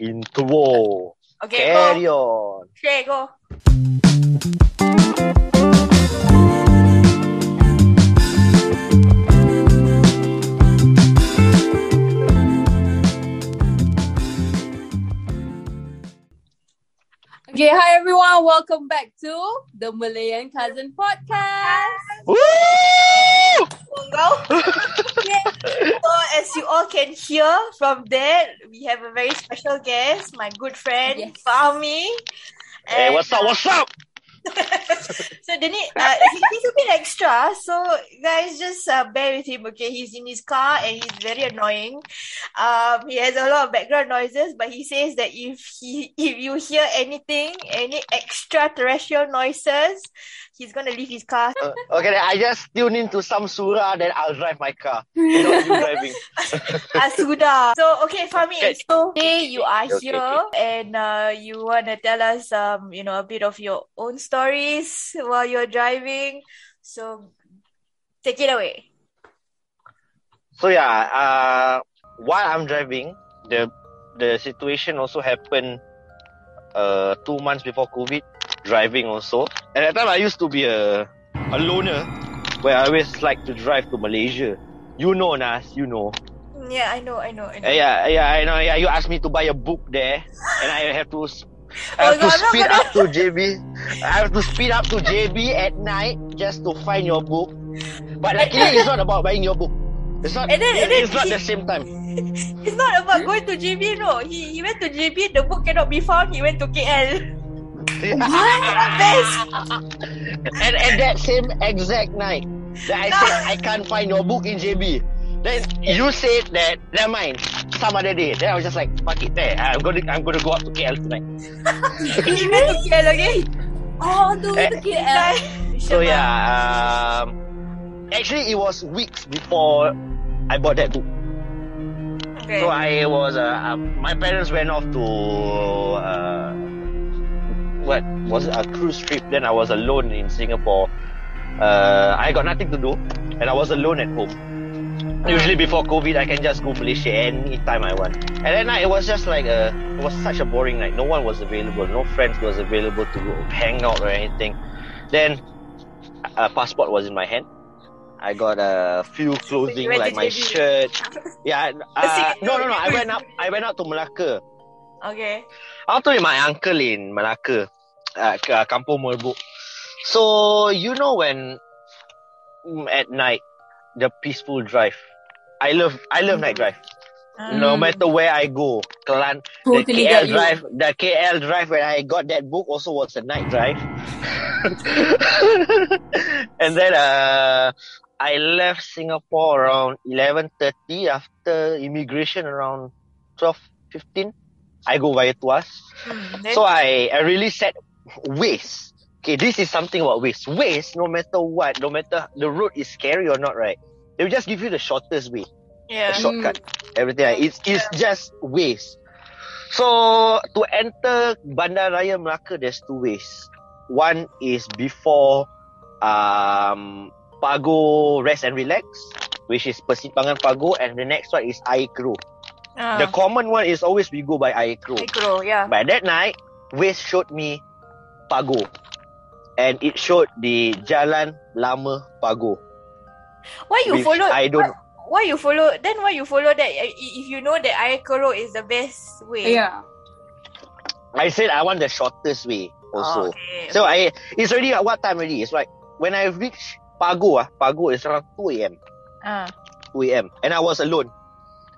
Intro. Okay, Carry go. on. Okay, go. Okay, hi everyone. Welcome back to the Malayan Cousin Podcast. Woo! Okay. So as you all can hear from that, we have a very special guest, my good friend Yes. Fahmi. Hey, what's up? What's up? so need, uh, he- he's a bit extra. So guys, just uh, bear with him. Okay, he's in his car and he's very annoying. Um, he has a lot of background noises, but he says that if he if you hear anything, any extraterrestrial noises, he's gonna leave his car. Uh, okay, then I just tune into some surah, then I'll drive my car. Not you driving. Ah, sudah. So okay, Fahmi, Okay. so today you are Okay, here and uh, you wanna tell us um, you know, a bit of your own stories while you're driving. So take it away. So yeah, uh, while I'm driving, the the situation also happened uh two months before COVID. Driving also. At that time, I used to be a a loner, where I always like to drive to Malaysia. You know, Naz. You know. Yeah, I know, I know, I know. Yeah, yeah, I know. Yeah, you asked me to buy a book there, and I have to. I Oh, have to no, speed gonna- up to JB. I have to speed up to JB at night just to find your book. But luckily, it's not about buying your book. It's not. And then- it- and then it's not he- the same time. It's not about going to JB, no. He he went to JB, the book cannot be found, he went to KL. Best. and at that same exact night that I said I can't find your book in JB. Then you said that never mind, some other day. Then I was just like, fuck it, there. I'm gonna I'm gonna go up to KL tonight. he went to KL again. Oh, to Eh, the KL. So yeah, um, actually it was weeks before I bought that book. Okay. So I was uh, uh, my parents went off to uh, what was it, a cruise trip. Then I was alone in Singapore. Uh, I got nothing to do, and I was alone at home. Usually before COVID, I can just go Malaysia anytime I want. And that night it was just like a, it was such a boring night. No one was available. No friends was available to go hang out or anything. Then a passport was in my hand. I got a few clothing like my shirt. Yeah, uh, no, no, no. I went up. I went out to Malacca. Okay. I to with my uncle in Malacca, uh, K- uh, Kampung Merbuk. So you know when mm, at night the peaceful drive. I love I love night drive. No Mm. matter where I go, Kelan, Totally the KL drive, the KL drive when I got that book also was a night drive. and then uh, I left Singapore around eleven thirty after immigration around twelve fifteen. I go via Tuas. Then- So I, I really said Waze. Okay, this is something about Waze. Waze, no matter what, no matter the road is scary or not, right? They will just give you the shortest way, yeah. a shortcut. Everything. right? It's it's just Waze. So to enter Bandaraya Melaka, there's two ways. One is before um Pagoh Rest and Relax, which is Persimpangan Pagoh, and the next one is Air Keruh. Uh, The common one is always we go by Air Keruh. micro, yeah. But that night, Waze showed me Pagoh. And it showed the Jalan Lama Pagoh. Why you follow? I don't Why you follow? Then why you follow that? If you know that Air Keruh is the best way. Yeah. I said I want the shortest way also. Oh, okay. So I it's already at what time already? It's like when I reach Pagoh, ah, Pagoh is around 2 a.m. Ah. 2 a.m. And I was alone.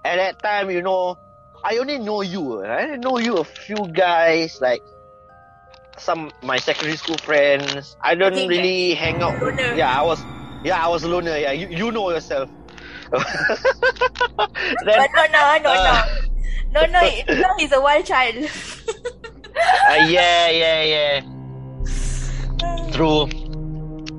At that time, you know, I only know you. I know you a few guys, like some my secondary school friends. I don't really hang out. Loner. Yeah, I was yeah, I was a loner. Yeah, you, you know yourself. then But no, no, no, no. uh, No, no, no, he's a wild child. uh, yeah, yeah, yeah. True.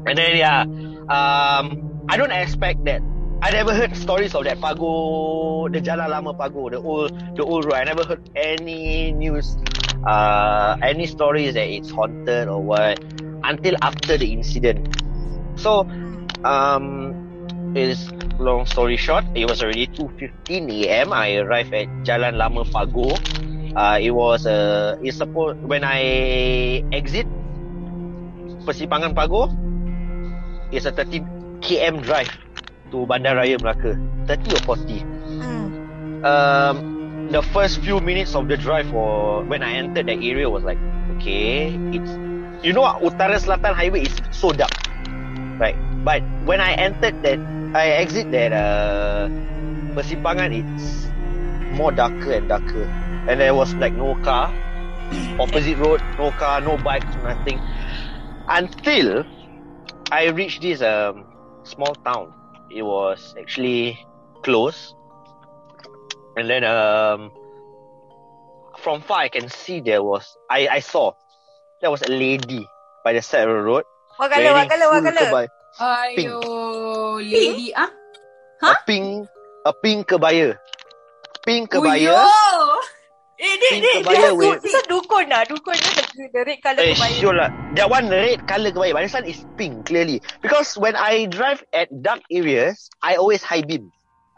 And then yeah, um, I don't expect that. I never heard stories of that Pagoh, the Jalan Lama Pagoh, the old, the old road. I never heard any news, uh, any stories that it's haunted or what until after the incident. So, um, is long story short, it was already 2:15 a.m. I arrived at Jalan Lama Pago. Uh, it was uh, it's supposed when I exit Persimpangan Pagoh, it's a 30 km drive to Bandaraya Melaka. 30 or 40. Hmm. Um, the first few minutes of the drive or when I entered that area was like, okay, it's you know what, Utara Selatan Highway is so dark, right? But when I entered that, I exit that uh, Persimpangan, it's more darker and darker, and there was like no car, opposite road, no car, no bike, nothing, until I reached this um small town. It was actually closed, and then um from far I can see there was I I saw there was a lady by the side of the road What colour, what colour, what full colour? kebaya, Ayo, lady ah. a pink a pink kebaya, pink kebaya. Uyo. Eh, ni, Pink ni, kebaya dia, one dukun lah. Dukun ni the, the red colour Eh, kebaya. sure lah. That one red colour kebaya, but this one is pink clearly. Because when I drive at dark areas, I always high beam.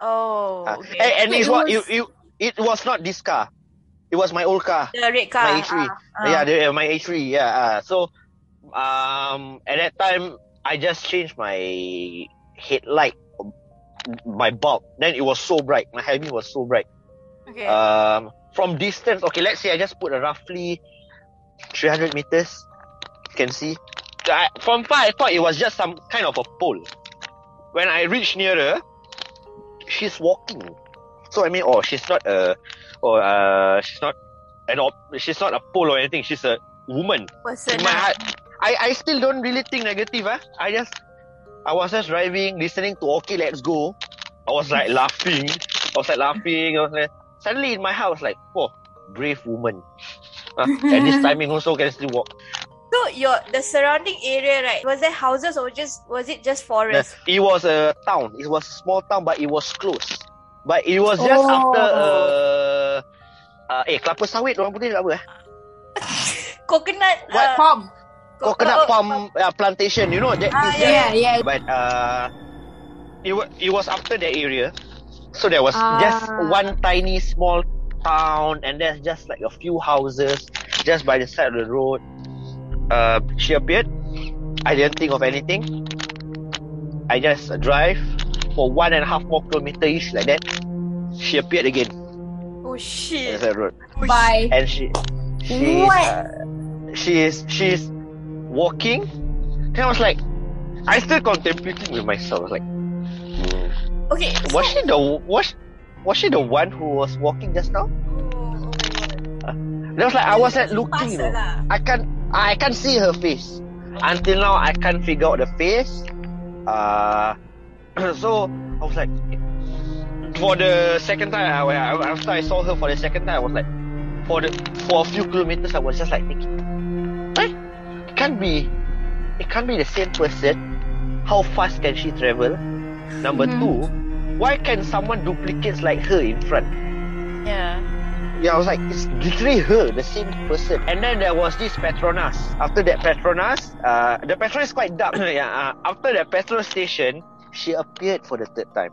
Oh, Ah, okay. and and it was- it, it, it was not this car. It was my old car. the red car. my H3. ah, ah. Yeah, the, my H3. Yeah. Uh, so, um, at that time, I just changed my headlight, my bulb. Then it was so bright. My beam was so bright. Okay. Um, from distance, okay, let's say I just put a roughly 300 meters. You can see. I, from far, I thought it was just some kind of a pole. When I reached nearer, she's walking. So I mean, oh, she's not a, or uh, she's not an op- she's not a pole or anything. She's a woman. Person In my heart, I, I still don't really think negative. Ah, I just, I was just driving, listening to Okay, Let's Go. I was like laughing. I was like laughing. I was like, suddenly in my was like, oh, brave woman. Ah, at this timing also can still walk. So your the surrounding area, right? Was there houses or just was it just forest? It was a town. It was a small town, but it was close. But it was just Oh. after uh, uh, eh kelapa sawit orang putih apa? eh? Coconut. What? Uh, Palm. Coconut co- palm uh, plantation. You know that? Ah, yeah. Yeah, yeah. But uh, it was it was after that area, so there was Ah. just one tiny small town, and there's just like a few houses just by the side of the road. Uh, she appeared. I didn't think of anything. I just drive for one and a half more kilometer ish like that. She appeared again Oh at the shit. side of the road, Bye. and she she's What? uh, she's she's walking. And I was like, I still contemplating with myself. Like, hmm, Okay. So, was she the was was she the one who was walking just now? Oh, And I was like, I was like looking, you know. I can't I can't see her face. Until now I can't figure out the face. Uh so I was like for the second time I, I- after I saw her for the second time I was like for the for a few kilometers I was just like thinking right? It can't be it can't be the same person. How fast can she travel? Number Mhm. two, why can someone duplicates like her in front? Yeah. Yeah, I was like, it's literally her, the same person. And then there was this Petronas. After that Petronas, uh, the Petronas is quite dark. yeah, uh, after that petrol station, she appeared for the third time,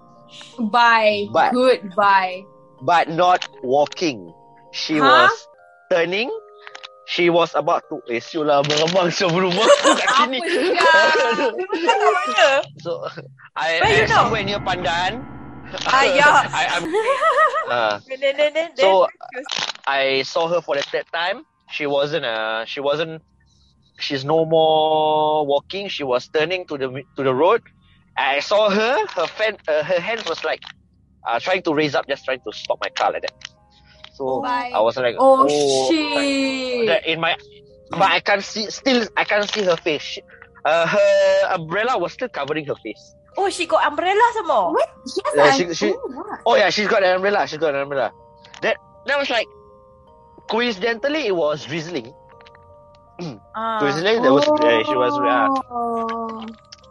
Bye. But- Goodbye. but not walking. She Huh? was turning. She was about to eh siulah abang-abang sebelum aku kat sini. Apa sia? Kat mana? so I, Where I you know? somewhere near Pandan. Ah, yeah. I, uh, So, I saw her for the third time. She wasn't uh she wasn't she's no more walking. She was turning to the to the road. I saw her. Her fan, uh, her hands was like uh, trying to raise up, just trying to stop my car like that. So Bye. I was like, Oh, like, shit. that in my, but I can't see. Still, I can't see her face. Uh, her umbrella was still covering her face. Oh, she got umbrella some more. What? She has Yeah, she- she- oh. Yeah, she's got an umbrella. She's got an umbrella. That that was like, coincidentally, it was drizzling. Ah. Coincidentally, there was uh, she was. Uh,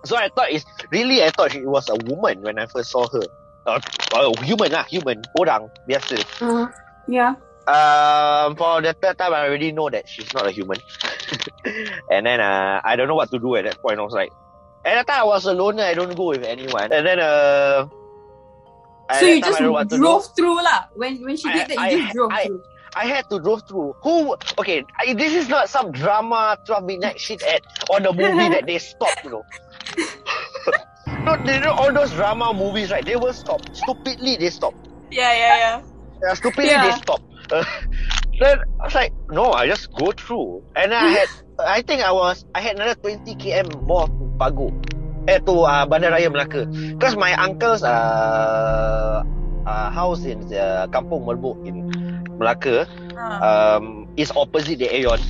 so I thought it's really. I thought she was a woman when I first saw her. Uh, uh, human lah, human. Orang biasa. Uh, yeah. Um, for the third time, I already know that she's not a human. and then uh, I don't know what to do at that point. I was like, at that time I was alone. I don't go with anyone. And then uh, So that you just I don't know what to do. drove through lah. When when she I- did that, I- you just drove I- through. I had to drove through. Who? Okay, I, this is not some drama 12 midnight shit at on the movie that they stop, you know. no, you know all those drama movies, right? They will stop. Stupidly, they stop. Yeah, yeah, yeah. Yeah, stupidly, Yeah. they stop. Uh, then I was like, no, I just go through. And then I had, I think I was, I had another 20 km more to Pagu. Eh, to uh, Bandaraya Melaka. Because my uncle's uh, uh, house in uh, Kampung Merbuk in Melaka Ah. um, is opposite the Aeon.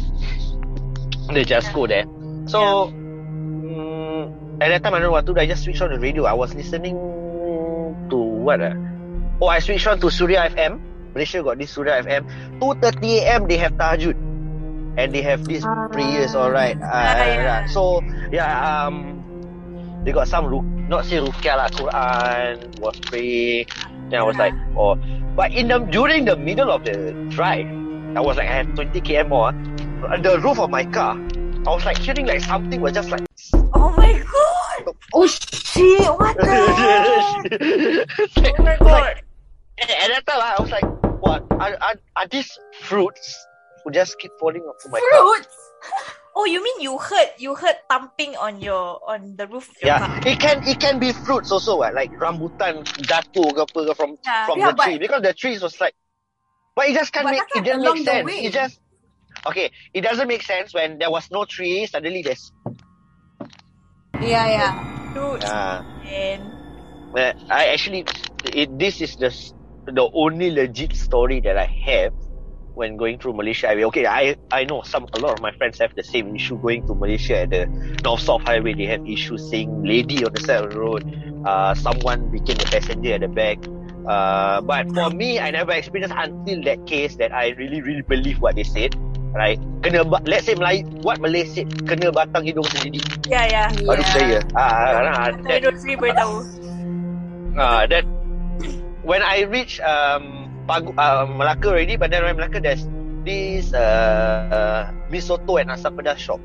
The Jasco there. So, mm, at that time, I don't know what to do. I just switched on the radio. I was listening to what? Uh? Oh, I switched on to Surya FM. Malaysia got this Surya FM. 2.30 a.m. they have tahajud. And they have these Ah. prayers, alright. Uh, Ah, yeah. So, yeah, um, they got some, not say rukyah lah, Quran, was pray. Then I was like, oh. But in the, during the middle of the drive, I was like, I had 20 km more. ah. The roof of my car, I was like hearing like something was just like. Oh my god! Oh shit! What the? Like- Oh my god! like- at that time, I was like, what? Are, are, are these fruits who just keep falling off my car? Fruits. Oh, you mean you heard you heard thumping on your on the roof of your Yeah, car? it can it can be fruits also, what? like rambutan jatuh ke apa ke from Yeah. from Yeah, the tree because the trees was like, but it just can't But make it doesn't make sense. way. It just okay. It doesn't make sense when there was no tree. Suddenly there's Yeah, yeah. Dude, uh, man. Uh, I actually, it, this is the the only legit story that I have when going through Malaysia highway. Okay, I I know some a lot of my friends have the same issue going to Malaysia at the North South Highway. They have issues seeing lady on the side of the road. Uh, someone became a passenger at the back. Uh, but for me, I never experienced until that case that I really really believe what they said. Right? Kena let's say Melayu, what Malay said, kena batang hidung sendiri. Yeah, yeah. Baru percaya. Ah, ah, ah, that, Nurul boleh tahu. uh, that when I reach um, Pagu, uh, Melaka already, but then when Melaka there's this uh, uh, mi soto and asam pedas shop.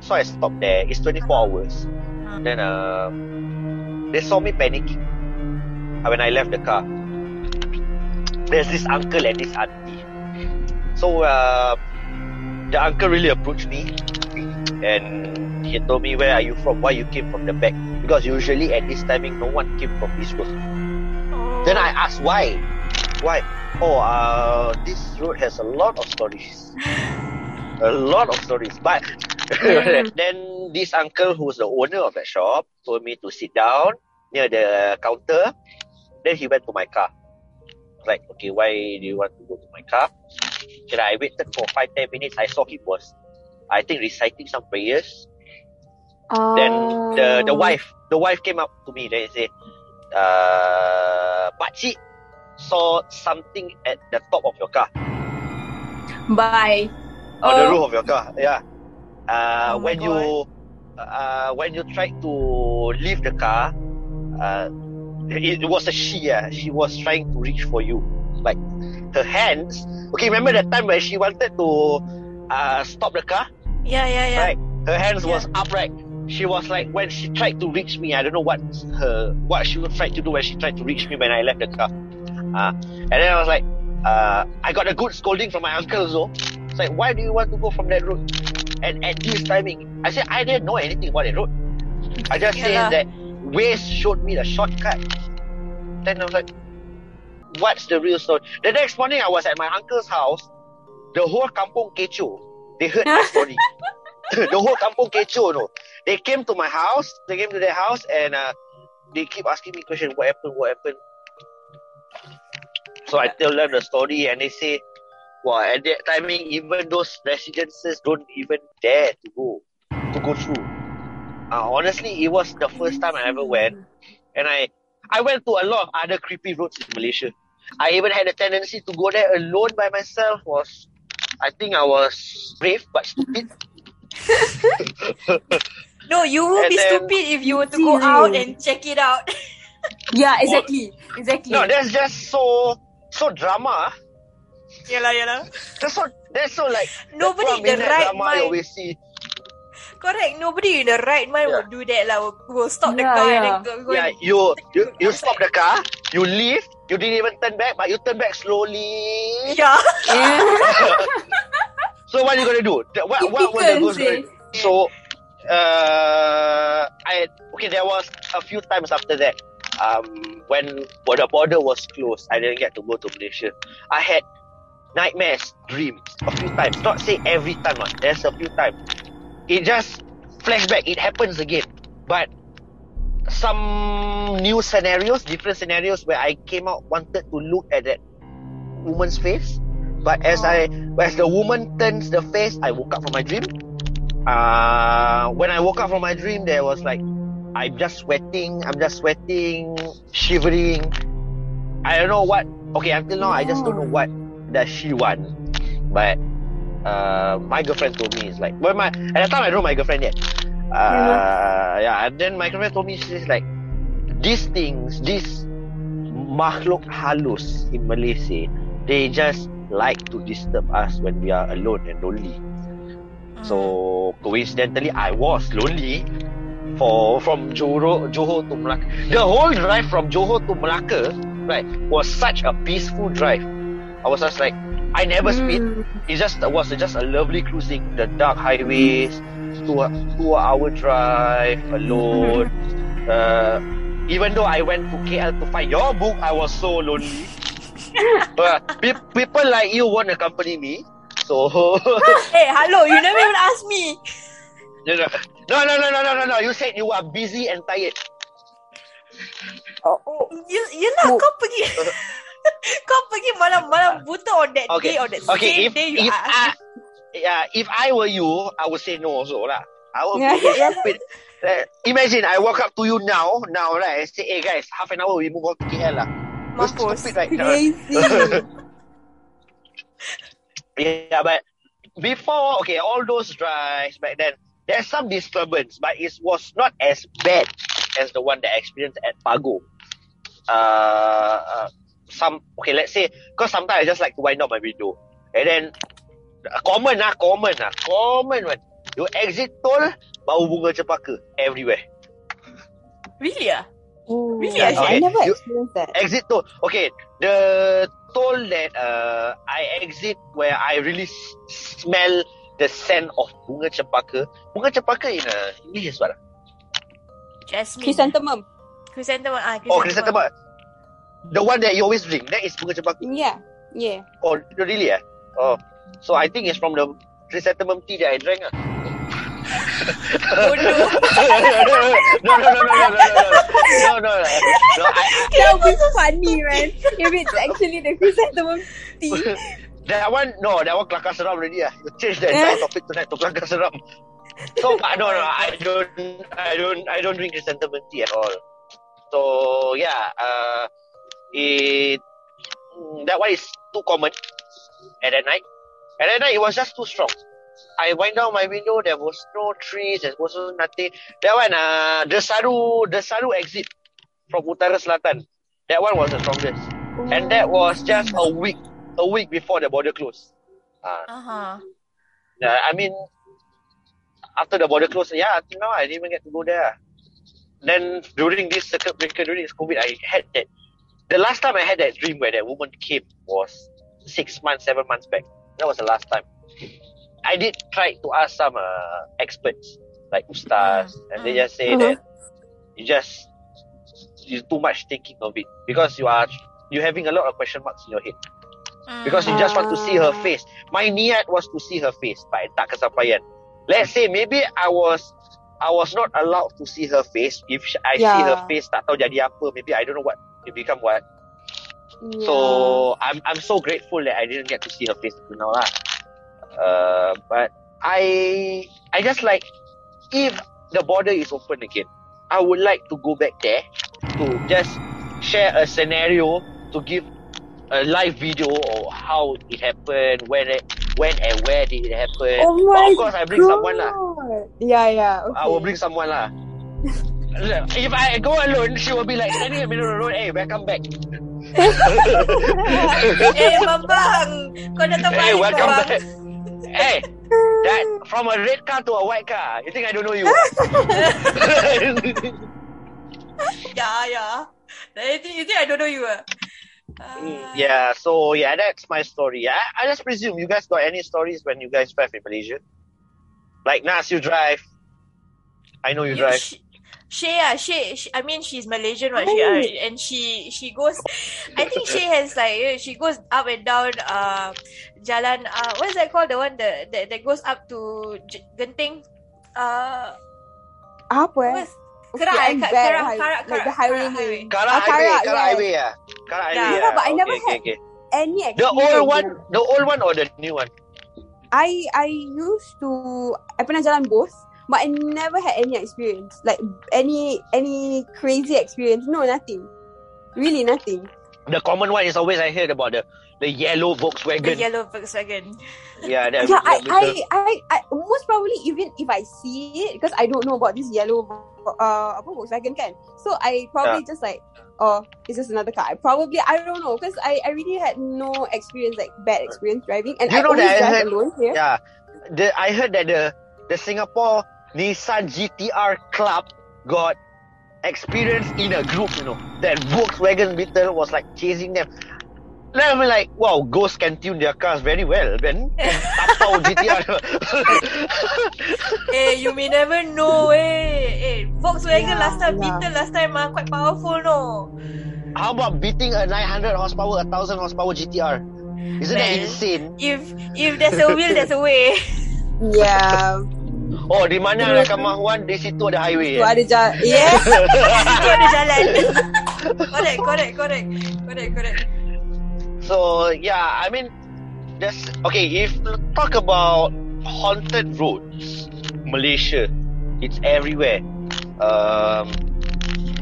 So I stopped there. It's 24 hours. Then uh, they saw me panicking uh, when I left the car. There's this uncle and this auntie. So uh, the uncle really approached me and he told me where are you from? Why you came from the back? Because usually at this timing no one came from this road. Then I asked why. Why? Oh, uh, this road has a lot of stories. a lot of stories. But Mm. then this uncle who's the owner of that shop told me to sit down near the counter. Then he went to my car. Like, okay, why do you want to go to my car? Then I waited for five, ten minutes. I saw he was, I think, reciting some prayers. Then the the Oh. wife the wife came up to me. Then he said, uh, Pakcik saw something at the top of your car, Bye. on the Oh. roof of your car. Yeah. Uh, Oh when you uh, when you tried to leave the car, uh, it, it was a she. Yeah, she was trying to reach for you. Like her hands. Okay, remember that time when she wanted to uh, stop the car? Yeah, yeah, yeah. Right. Her hands was upright. She was like when she tried to reach me. I don't know what her what she tried to do when she tried to reach me when I left the car. Uh, and then I was like, uh, I got a good scolding from my uncle so It's like, why do you want to go from that road? And at this timing, I said I didn't know anything about that road. I just Yeah. said that Waze showed me the shortcut. Then I was like, what's the real story? The next morning, I was at my uncle's house. The whole kampung kecoh, they heard my story. the whole kampung kecoh, no. They came to my house. They came to their house and uh, they keep asking me questions. What happened? What happened? So I tell them the story and they say, well, at that timing, even those residences don't even dare to go, to go through. Uh, honestly, it was the first time I ever went. And I, I went to a lot of other creepy roads in Malaysia. I even had a tendency to go there alone by myself was, I think I was brave but stupid. No, you will And be then- stupid if you were to go out and check it out. Yeah, exactly. Exactly. No, that's just so, so drama. yalah, yalah. That's so, that's so like, Nobody in the right you mind. always see. Correct. Nobody in the right mind Yeah. would do that. Lah, will, will stop the Yeah, car yeah. and then go, go Yeah, and you, you, you stop the car, you leave, You didn't even turn back, but you turn back slowly. Yeah. So what are you gonna do? The- What what was the ghost gonna seh. do? So uh I okay there was a few times after that. Um when when the border was closed, I didn't get to go to Malaysia. I had nightmares, dreams a few times. Not say every time, ah. there's a few times. It just flashback, it happens again. But some new scenarios, different scenarios where I came out wanted to look at that woman's face. But as I as the woman turns the face, I woke up from my dream. Uh when I woke up from my dream there was like I'm just sweating, I'm just sweating, shivering. I don't know what okay, until now I just don't know what does she want. But uh my girlfriend told me it's like well my at that time I don't know my girlfriend yet. Uh yeah, and then my girlfriend told me she's like these things, these makhluk halus in Malaysia, they just like to disturb us when we are alone and lonely. So coincidentally, I was lonely for from Johor, Johor to Melaka. The whole drive from Johor to Melaka, right, was such a peaceful drive. I was just like, I never speed. It just was just a lovely cruising. The dark highways, two two hour drive alone. Uh, even though I went to KL to find your book, I was so lonely. but pe- people like you won't accompany me. So Hey, hello, you never even asked me. no, no, no, no, no, no, no. You said you are busy and tired. Oh, oh. You, you lah, Oh. kau pergi. kau pergi malam-malam buta on that Okay, day, on that okay. same If day you if ask I, yeah, if I were you, I would say no also lah. I would Yeah. be stupid. Like, imagine I walk up to you now, now right, and say, hey guys, half an hour we move on to KL lah. You're Mampus. stupid right now. crazy. Yeah, but before, okay, all those drives back then, there's some disturbance, but it was not as bad as the one that I experienced at Pagoh. Uh, uh, some, okay, let's say, because sometimes I just like to wind up my window. And then, uh, common lah, common lah, common one. You exit toll, bau bunga cempaka everywhere. Really ah? Oh, Really, I okay. never You- experienced that. exit toll. Okay, the toll that uh, I exit where I really s- smell the scent of bunga cempaka. Bunga cempaka in uh, English is what? ah? Jasmine. Chrysanthemum. Chrysanthemum. Ah, Oh, chrysanthemum. The one that you always drink. That is bunga cempaka. Yeah, yeah. Oh, really? Eh? Oh, so I think it's from the chrysanthemum tea that I drank. Ah. Bodoh. no, no, no, no, no, no, no, no, no, no, no. no I, That would be funny, man. If it's actually the chrysanthemum tea. That one, no, that one kelakar seram already lah. You change the entire topic tonight to kelakar seram. So, but no, no, I don't, I don't, I don't drink chrysanthemum tea at all. So, yeah, uh, it, mm, that one is too common at that night. At that night, it was just too strong. I wind down my window, there was no trees, there was no nothing. That one, uh, the Saru, the Saru exit from Utara Selatan. That one was the strongest. And that was just a week, a week before the border closed. Uh, Uh-huh. uh, I mean, after the border closed, yeah, now I didn't even get to go there. Then during this circuit breaker, during this COVID, I had that. The last time I had that dream where that woman came was six months, seven months back. That was the last time. I did try to ask some uh, experts like ustaz, and they just say Mhm. that you just you too much thinking of it because you are you having a lot of question marks in your head because you just want to see her face. My niat was to see her face, but tak kesampaian. Let's say maybe I was I was not allowed to see her face. If I see Yeah. her face, tak tahu jadi apa. Maybe I don't know what it become what. Yeah. So I'm I'm so grateful that I didn't get to see her face until now lah. Uh, but I I just like if the border is open again, I would like to go back there to just share a scenario to give a live video of how it happened, when it, when and where did it happen. Oh but my of course, I bring God. someone lah. Yeah, yeah. Okay. I will bring someone lah. if I go alone, she will be like standing in the middle of the road. Hey, welcome back. Eh, Bambang. Kau datang Hey, balik welcome bang. back. Hey, that from a red car to a white car. You think I don't know you? Ya, ya. You think, you think I don't know you ah? Uh, Yeah, so yeah, that's my story. I, I just presume you guys got any stories when you guys drive in Malaysia? Like Naz, you drive. I know you, You, drive. she, Shay, ah, Shay, she, I mean, she's Malaysian, right? She, Oh. uh, and she she goes. I think she has like she goes up and down. Uh, jalan. Uh, what is that called? The one that that, that goes up to J- Genting. Uh, Apa eh? What's Okay, Kerak, I'm Kerak, bad Kerak, at hi- Kerak, like the Kerak, highway Kerak name. highway. Kara Ah, Highway, Karak, Kara yeah. Highway, yeah. Kara Yeah. Highway, Yeah, yeah. but I never okay, okay, had- okay. Any The old one, you know. the old one or the new one? I I used to I pernah jalan both, but I never had any experience. Like any any crazy experience. No, nothing. Really nothing. The common one is always I heard about the the yellow Volkswagen. The yellow Volkswagen. Yeah, that, Yeah, I, that- I, I, I most probably even if I see it because I don't know about this yellow uh apa Volkswagen kan. So I probably just like oh it's just another car. I probably I don't know because I, I really had no experience like bad experience driving and You I know always that I drive heard- alone here. yeah. The I heard that the the Singapore Nissan GTR Club got experience in a group. You know that Volkswagen Beetle was like chasing them. Then I'm like, wow, ghosts can tune their cars very well. Then tapau GTR. eh, you may never know, eh. Eh, Volkswagen Yeah, last time, yeah. Beetle last time, ah, quite powerful, no. How about beating a 900 horsepower, a 1000 horsepower GTR? Isn't that Man. insane? If if there's a will, there's a way. Yeah. Oh, di mana ada kemahuan, di situ ada highway. Tu eh? ada jalan. Yeah. Itu ada jalan. correct, correct, correct, correct, correct. So yeah, I mean, that's okay. If you talk about haunted roads, Malaysia, it's everywhere. Um,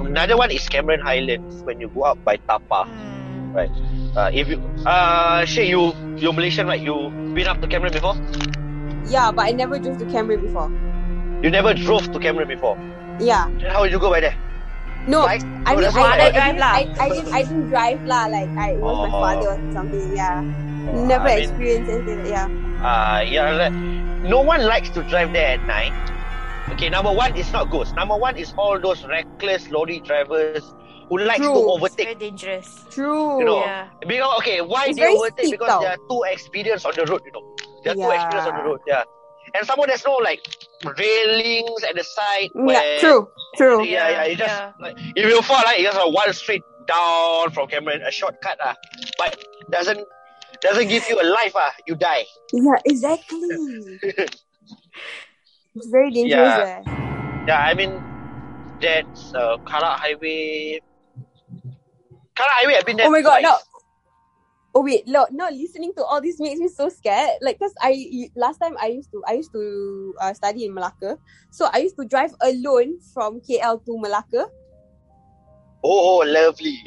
another one is Cameron Highlands when you go up by Tapa. Hmm. Uh, if you, uh, Shay, you you're Malaysian, right? You been up to Cameron before? yeah, but I never drove to Camry before. You never drove to Cameron before. Yeah. Then how did you go by there? No, Bike? I Oh, mean, I, I, I- I, didn't. I, I didn't, I didn't drive lah. Like, I, it was my Oh. father or something. Yeah, Oh, never I mean, experienced anything. like- Yeah. Uh, yeah, like, no one likes to drive there at night. Okay, number one is not ghosts. Number one is all those reckless lorry drivers who likes to True. It's overtake. very dangerous. True. You know, Yeah. Because okay, why It's they overtake? Because tau. they are too experienced on the road. You know, they are too experienced on the road. Yeah, and someone there's no like railings at the side. Yeah. True. True. Yeah, yeah. You just Yeah. like if you fall, like you just a one straight down from Cameron, a shortcut ah, but doesn't doesn't give you a life ah, you die. Yeah. Exactly. it's very dangerous. Yeah. Yeah. Yeah, I mean that's uh, Karak Highway. Karak Highway, I've been there. Oh my god. twice. No. Oh wait, no, no. Listening to all this makes me so scared. Like, cause I last time I used to I used to uh, study in Malacca, so I used to drive alone from KL to Malacca. Oh, lovely.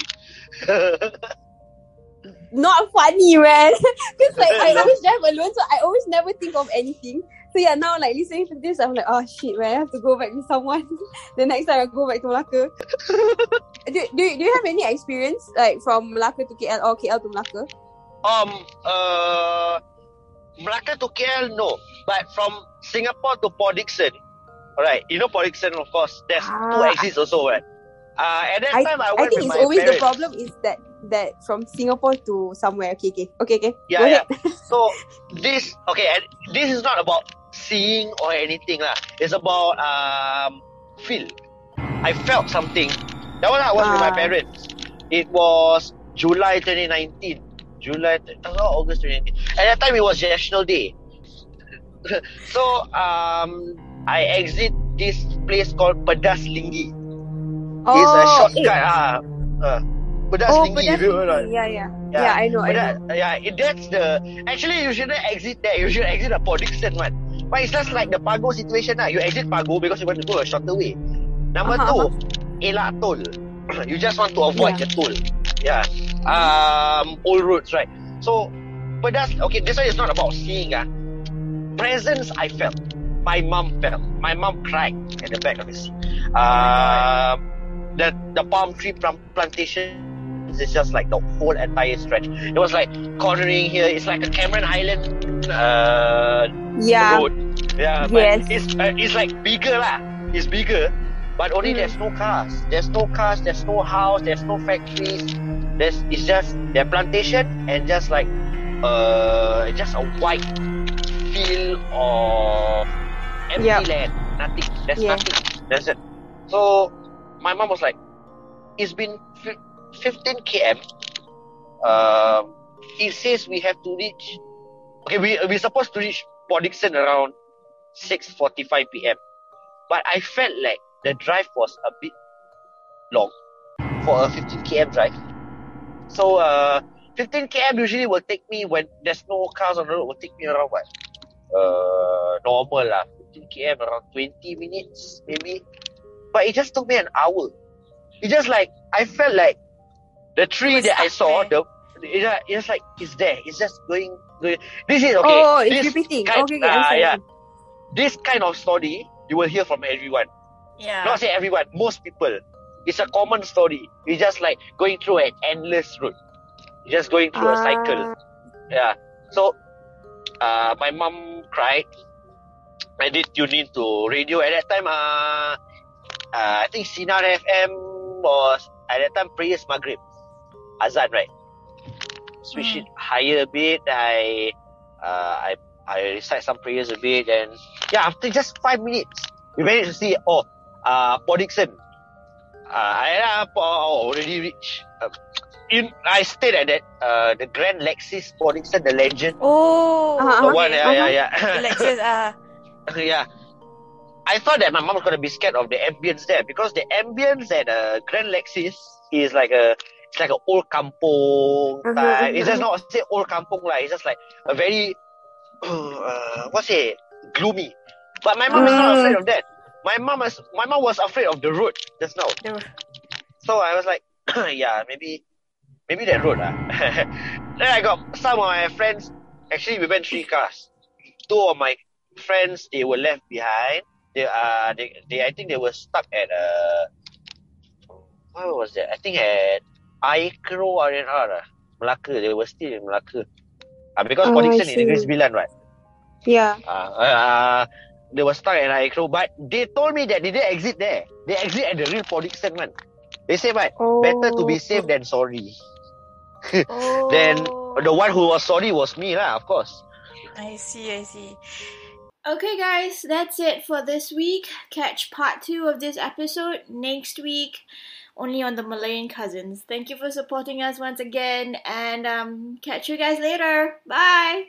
not funny, man. Because like I always drive alone, so I always never think of anything. So yeah, now like listening to this, I'm like, oh shit, man, I have to go back to someone. the next time I go back to Malacca. do, do, do you have any experience like from Malacca to KL or KL to Malacca? um, uh, Melaka to KL, no. But from Singapore to Port Dickson, alright, you know Port Dickson, of course, there's two Ah, exits also, right? Uh, at that I, time, I I went think it's always parents. the problem is that that from Singapore to somewhere. Okay, okay, okay, okay. Yeah, yeah. So this okay, and this is not about seeing or anything lah. It's about um feel. I felt something. That one I was with my Ah. parents. It was July 2019. July, oh, August 2019. At that time, it was National Day. so um, I exit this place called Pedas Linggi. it's a shortcut. eh. Ah, uh, Pedas Oh, if you know or yeah, yeah, Yeah. yeah. I know, I know. yeah, it, that's the actually you shouldn't exit there. You should exit the Port Dickson one. But it's just like the Pagoh situation. lah. You exit Pagoh because you want to go a shorter way. Number Uh-huh, two, Elak Toll. you just want to avoid Yeah. the toll. Yeah. Um, old roads, right? So, but that's okay. This one is not about seeing. Ah, presence I felt. My mom felt. My mom cried at the back of the seat. Um, the the palm tree plant- plantation it's just like the whole entire stretch. It was like cornering here. It's like a Cameron Island uh, Yeah. road. Yeah, but Yes. it's uh, it's like bigger lah. It's bigger, but only Mm. there's no cars. There's no cars. There's no house. There's no factories. there's it's just their plantation and just like uh just a white field of empty Yup. land. Nothing. There's Yeah. nothing. That's it. So my mom was like, it's been 15 km. Um, it says we have to reach. Okay, we we're supposed to reach Port Dickson around 6:45 p.m. But I felt like the drive was a bit long for a 15 km drive. So uh, 15 km usually will take me when there's no cars on the road. Will take me around what? Uh, normal lah. 15 km around 20 minutes maybe. But it just took me an hour. It just like I felt like the tree that I saw, there. the it, uh, it's like it's there. It's just going. going. This is okay. oh, it's this repeating. kind- okay, okay, ah, yeah. This kind of story you will hear from everyone. Yeah. Not say everyone, most people. It's a common story. It's just like going through an endless route. You're just going through a cycle. Ah, Yeah. So, uh, my mom cried. I did tune in to radio at that time. Uh, uh, I think Sinar FM was at that time prayers Maghrib, Azan, right? Switch Mm. it higher a bit. I, uh, I, I recite some prayers a bit, and yeah, after just five minutes, we managed to see oh, uh, Port Dickson. Uh, I uh, already reached. Uh, in, I stayed at that uh, the Grand Lexis Port Dickson, the legend. Oh. Uh-huh. The Okay, one, yeah, yeah, yeah. Lexus, uh, yeah. I thought that my mom was gonna be scared of the ambience there because the ambience at uh, Grand Lexis is like a it's like an old kampong Mhm, type. It's just mhm. not say old kampong like it's just like a very uh, what's it gloomy. But my mom is not Mm. afraid of that. My mom is my mom was afraid of the road just now. So I was like, yeah, maybe, maybe that road. Ah. then I got some of my friends. Actually, we went three cars. Two of my friends they were left behind. They uh they, they I think they were stuck at uh where was that? I think at Aikro RNR, ah, Melaka. They were still in Melaka. Uh, because Oh, Port I Dickson in Negeri. Sembilan, right? Yeah. Uh, uh, they were stuck at Aikro, but they told me that they didn't exit there. They exit at the real Dickson one. They say, right, Oh. better to be safe than sorry. oh. Then the one who was sorry was me, lah, of course. I see, I see. Okay, guys, that's it for this week. Catch part two of this episode next week, only on the Malayan Cousins. Thank you for supporting us once again, and um, catch you guys later. Bye.